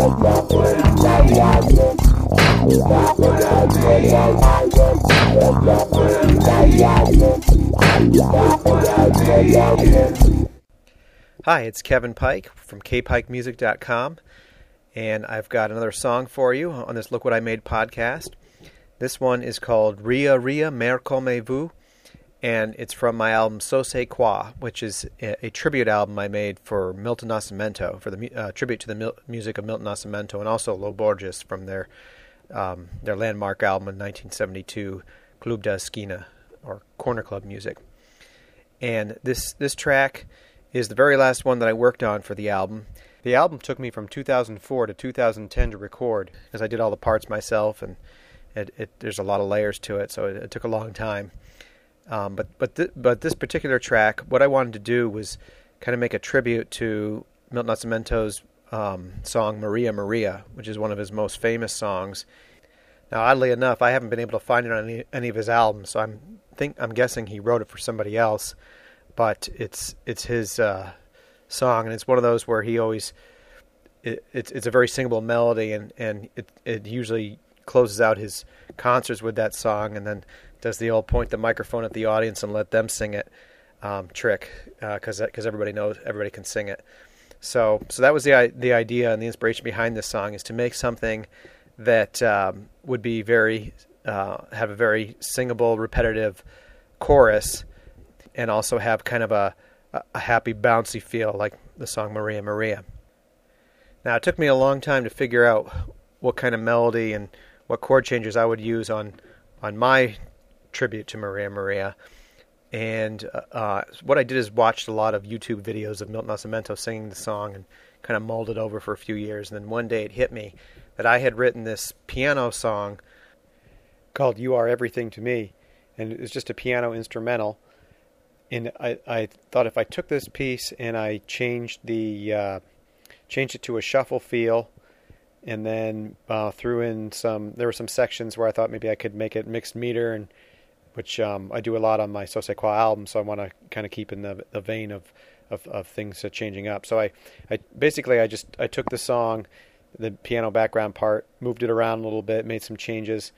Hi, it's Kevin Pike from kpikemusic.com, and I've got another song for you on this Look What I Made podcast. This one is called Ria Ria Mer Comme Vous, and it's from my album So C'est Quoi, which is a, a, tribute album I made for Milton Nascimento, for the uh, tribute to the music of Milton Nascimento, and also Lo Borges from their um, their landmark album in 1972, Club da Esquina, or Corner Club Music. And this this track is the very last one that I worked on for the album. The album took me from 2004 to 2010 to record, because I did all the parts myself, and it, it, there's a lot of layers to it, so it, it took a long time. Um, but but th- but this particular track, what I wanted to do was kind of make a tribute to Milton Nascimento's um, song "Maria Maria," which is one of his most famous songs. Now, oddly enough, I haven't been able to find it on any, any of his albums, so I'm think I'm guessing he wrote it for somebody else but it's it's his uh, song, and it's one of those where he always it, it's it's a very singable melody, and and it it usually closes out his concerts with that song, and then does the old point the microphone at the audience and let them sing it um, trick because uh, because everybody knows everybody can sing it. So so that was the the idea and the inspiration behind this song is to make something that um, would be very uh, have a very singable, repetitive chorus and also have kind of a, a happy, bouncy feel like the song Maria Maria. Now, it took me a long time to figure out what kind of melody and what chord changes I would use on on my tribute to Maria Maria. And uh, what I did is watched a lot of YouTube videos of Milton Nascimento singing the song and kind of mulled it over for a few years. And then one day it hit me that I had written this piano song called "You Are Everything to Me," and it was just a piano instrumental and I, I thought if I took this piece and I changed the uh, changed it to a shuffle feel, and then uh, threw in some there were some sections where I thought maybe I could make it mixed meter and which um, I do a lot on my So C'est Quoi album, so I want to kind of keep in the, the vein of, of, of things changing up. So I, I basically I just I took the song, the piano background part, moved it around a little bit, made some changes,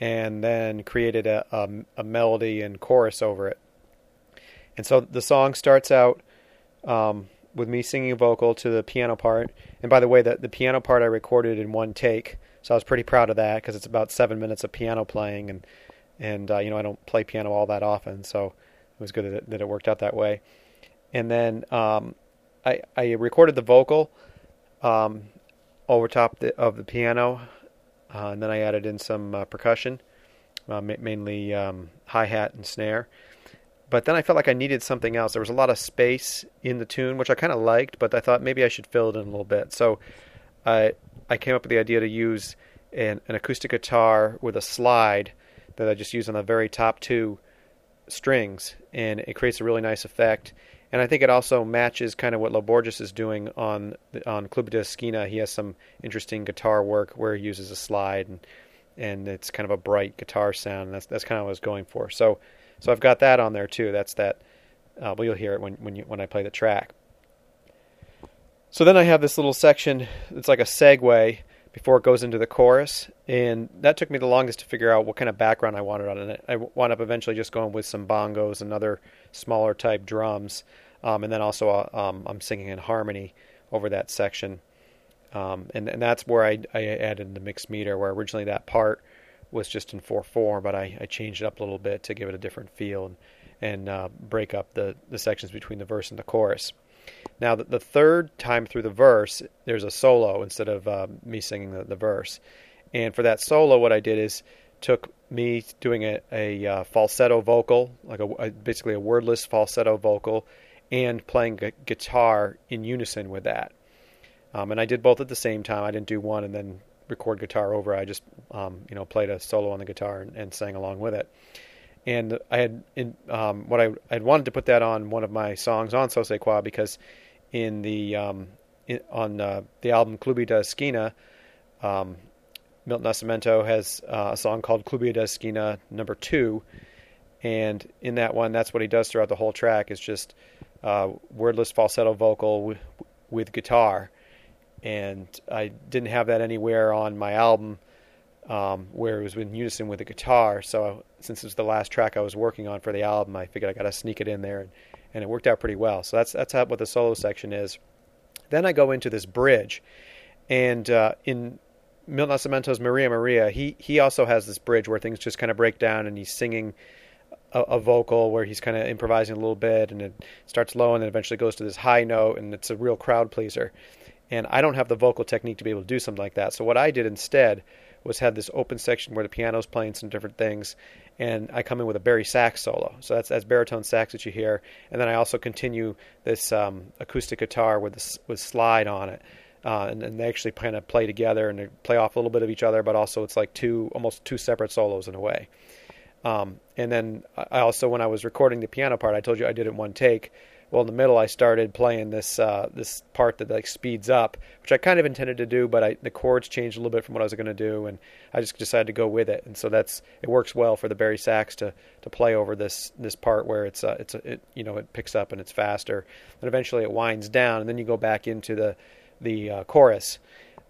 and then created a, a, a melody and chorus over it. And so the song starts out um, with me singing a vocal to the piano part. And by the way, the, the piano part I recorded in one take, so I was pretty proud of that because it's about seven minutes of piano playing, and and uh, you know I don't play piano all that often, so it was good that it, that it worked out that way. And then um, I I recorded the vocal um, over top the, of the piano, uh, and then I added in some uh, percussion, uh, mainly um, hi hat and snare but then I felt like I needed something else. There was a lot of space in the tune, which I kind of liked, but I thought maybe I should fill it in a little bit. So I I came up with the idea to use an, an acoustic guitar with a slide that I just use on the very top two strings, and it creates a really nice effect. And I think it also matches kind of what Lo Borges is doing on on Club da Esquina. He has some interesting guitar work where he uses a slide, and and it's kind of a bright guitar sound. And that's that's kind of what I was going for. So so I've got that on there too. That's that. Uh, well, you'll hear it when when you when I play the track. So then I have this little section. It's like a segue before it goes into the chorus, and that took me the longest to figure out what kind of background I wanted on it. I wound up eventually just going with some bongos and other smaller type drums, um, and then also uh, um, I'm singing in harmony over that section. Um, and, and that's where I, I added the mixed meter, where originally that part was just in 4-4, but I, I changed it up a little bit to give it a different feel and, and uh, break up the, the sections between the verse and the chorus. Now, the, third time through the verse, there's a solo instead of uh, me singing the, the verse. And for that solo, what I did is took me doing a, a uh, falsetto vocal, like a, a, basically a wordless falsetto vocal, and playing gu- guitar in unison with that. Um, and I did both at the same time. I didn't do one and then record guitar over. I just um, you know played a solo on the guitar and, and sang along with it. And I had in um, what I I wanted to put that on one of my songs on So C'est Quoi because in the um, in, on uh, the album Club da Esquina, um, Milton Nascimento has uh, a song called Club da Esquina Number Two, and in that one, that's what he does throughout the whole track is just uh, wordless falsetto vocal with, with guitar. And I didn't have that anywhere on my album um, where it was in unison with the guitar. So since it was the last track I was working on for the album, I figured I got to sneak it in there, and, and, it worked out pretty well. So that's that's how, what the solo section is. Then I go into this bridge, and uh, in Milton Nascimento's Maria Maria, he he also has this bridge where things just kind of break down, and he's singing a, a vocal where he's kind of improvising a little bit, and it starts low, and then eventually goes to this high note, and it's a real crowd pleaser. And I don't have the vocal technique to be able to do something like that. So what I did instead was had this open section where the piano's playing some different things, and I come in with a bari sax solo. So that's that's baritone sax that you hear, and then I also continue this um, acoustic guitar with this with slide on it. Uh, and, and, they actually kind of play together and they play off a little bit of each other, but also it's like two almost two separate solos in a way. Um, and then I also, when I was recording the piano part, I told you I did it one take. Well, in the middle, I started playing this uh, this part that like speeds up, which I kind of intended to do, but I, the chords changed a little bit from what I was going to do, and I just decided to go with it. And so that's it works well for the bari sax to to play over this this part where it's uh, it's it you know it picks up and it's faster, and eventually it winds down, and then you go back into the the uh, chorus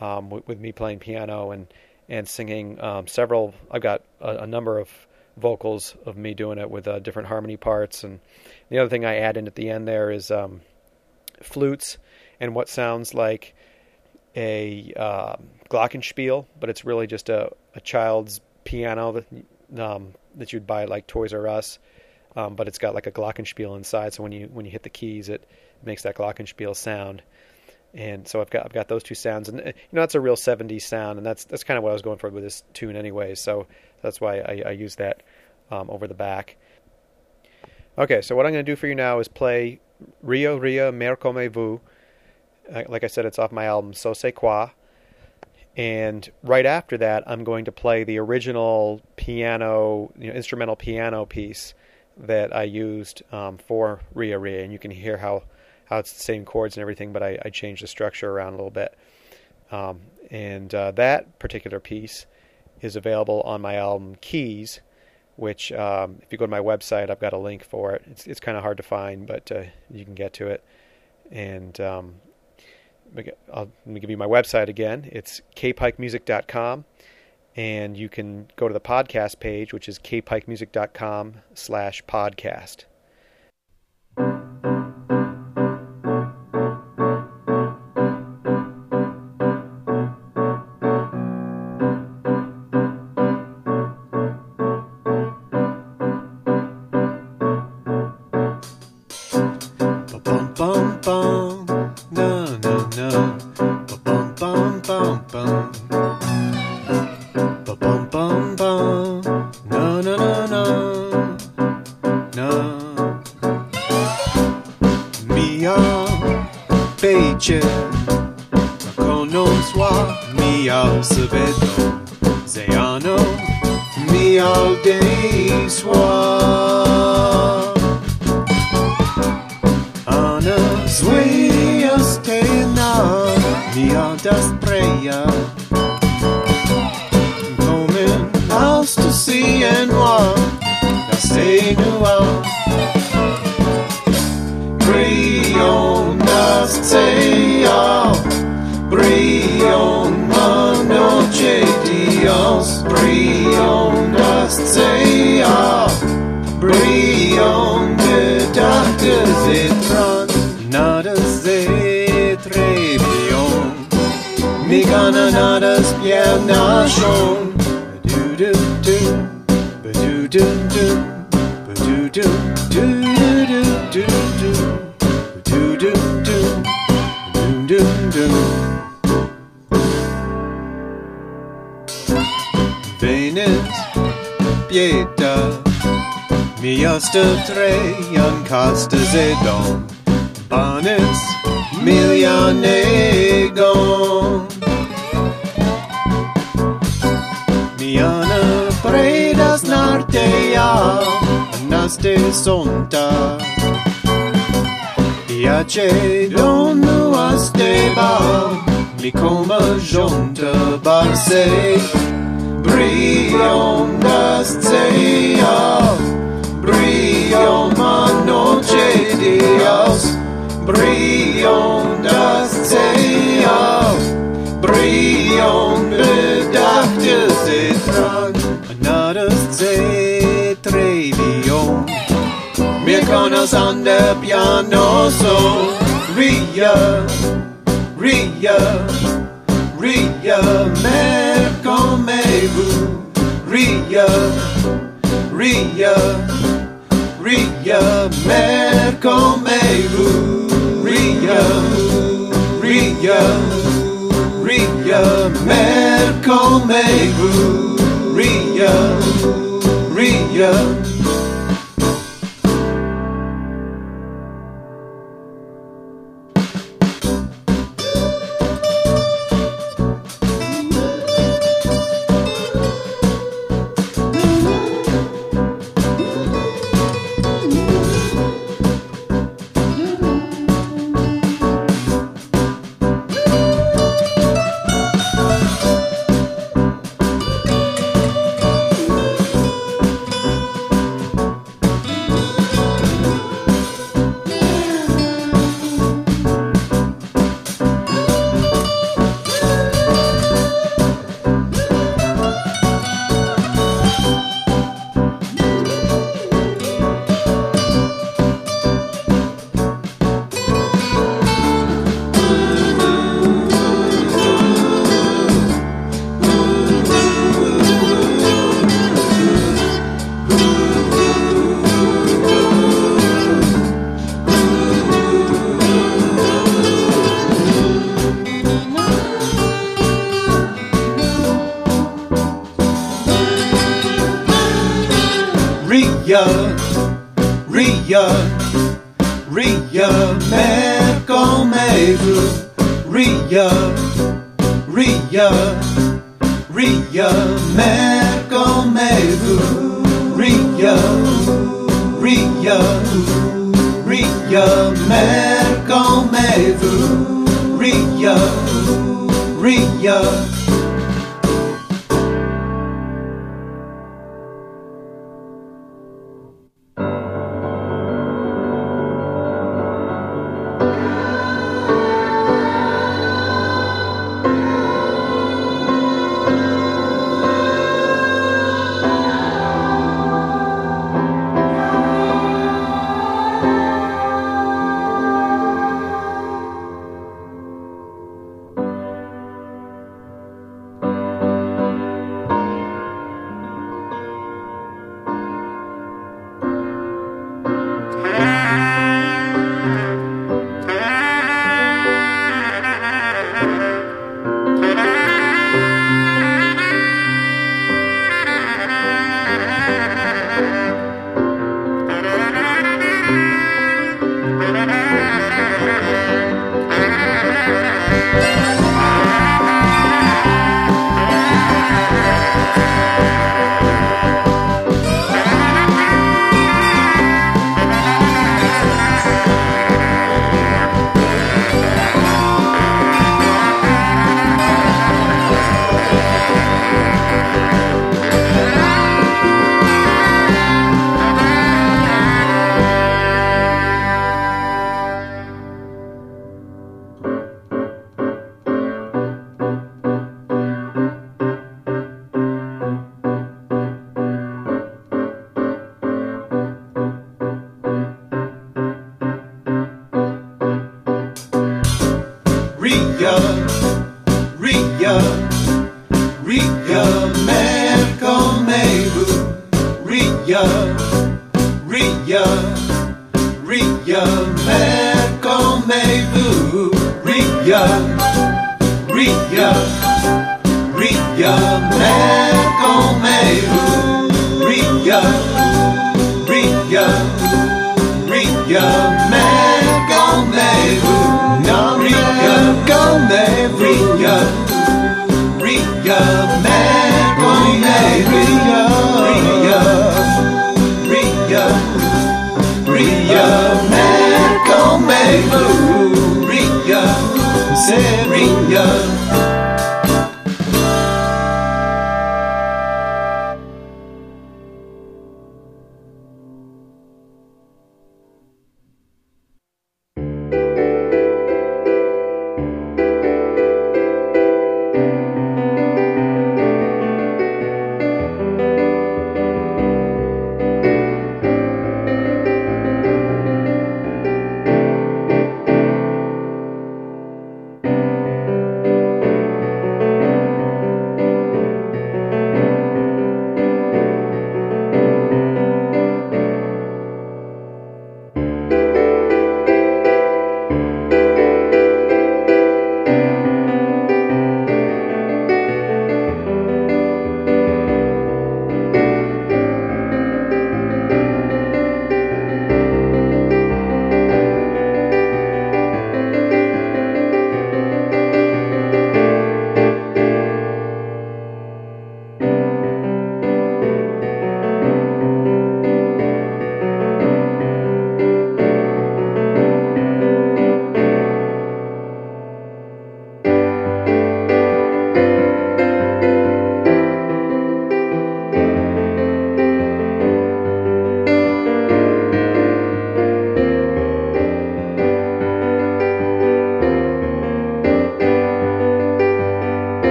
um, with, with, me playing piano and and singing um, several. I've got a, a number of vocals of me doing it with uh, different harmony parts. And the other thing I add in at the end there is um, flutes and what sounds like a uh, glockenspiel, but it's really just a, a child's piano that um, that you'd buy like Toys R Us. Um, but it's got like a glockenspiel inside, so when you when you hit the keys, it makes that glockenspiel sound. And so I've got I've got those two sounds, and you know that's a real '70s sound, and that's that's kind of what I was going for with this tune, anyway. So that's why I, I use that um, over the back. Okay, so what I'm going to do for you now is play Rio Ria Mer Comme Vous. Like I said, it's off my album So C'est Quoi. And right after that, I'm going to play the original piano, you know, instrumental piano piece that I used um, for Ria Ria. And you can hear how, how it's the same chords and everything, but I, I changed the structure around a little bit. Um, and uh, that particular piece is available on my album Keys, which um, if you go to my website, I've got a link for it. It's it's kind of hard to find, but uh, you can get to it. And um, I'll, let me give you my website again. It's kpikemusic.com, and you can go to the podcast page, which is kpikemusic.com slash podcast. Zeano mia dei sua ana svea stena mia despreia come mi gana nada spierna schon, do do do, do do do, do do do do do do. Venit pieta mia stretreian casta zedon Banis milianegon nartea Naste sonta. Iace donu asteba Mi coma jonta barse Brion nascea Brion manoche Dios Brion nascea Konas an der piano so Ria, Ria, Ria, mer vu Ria, Ria, Ria, mer vu Ria, Ria, Ria, mer vu Ria, Ria You Hebrew, Ria, Ria, Ria, Merkom Hebrew, Ria, Ria, Ria, Merkom Hebrew, Ria, Ria. Ria, Mercomeru, Ria, Ria, Ria, Mercomeru, Ria, Ria.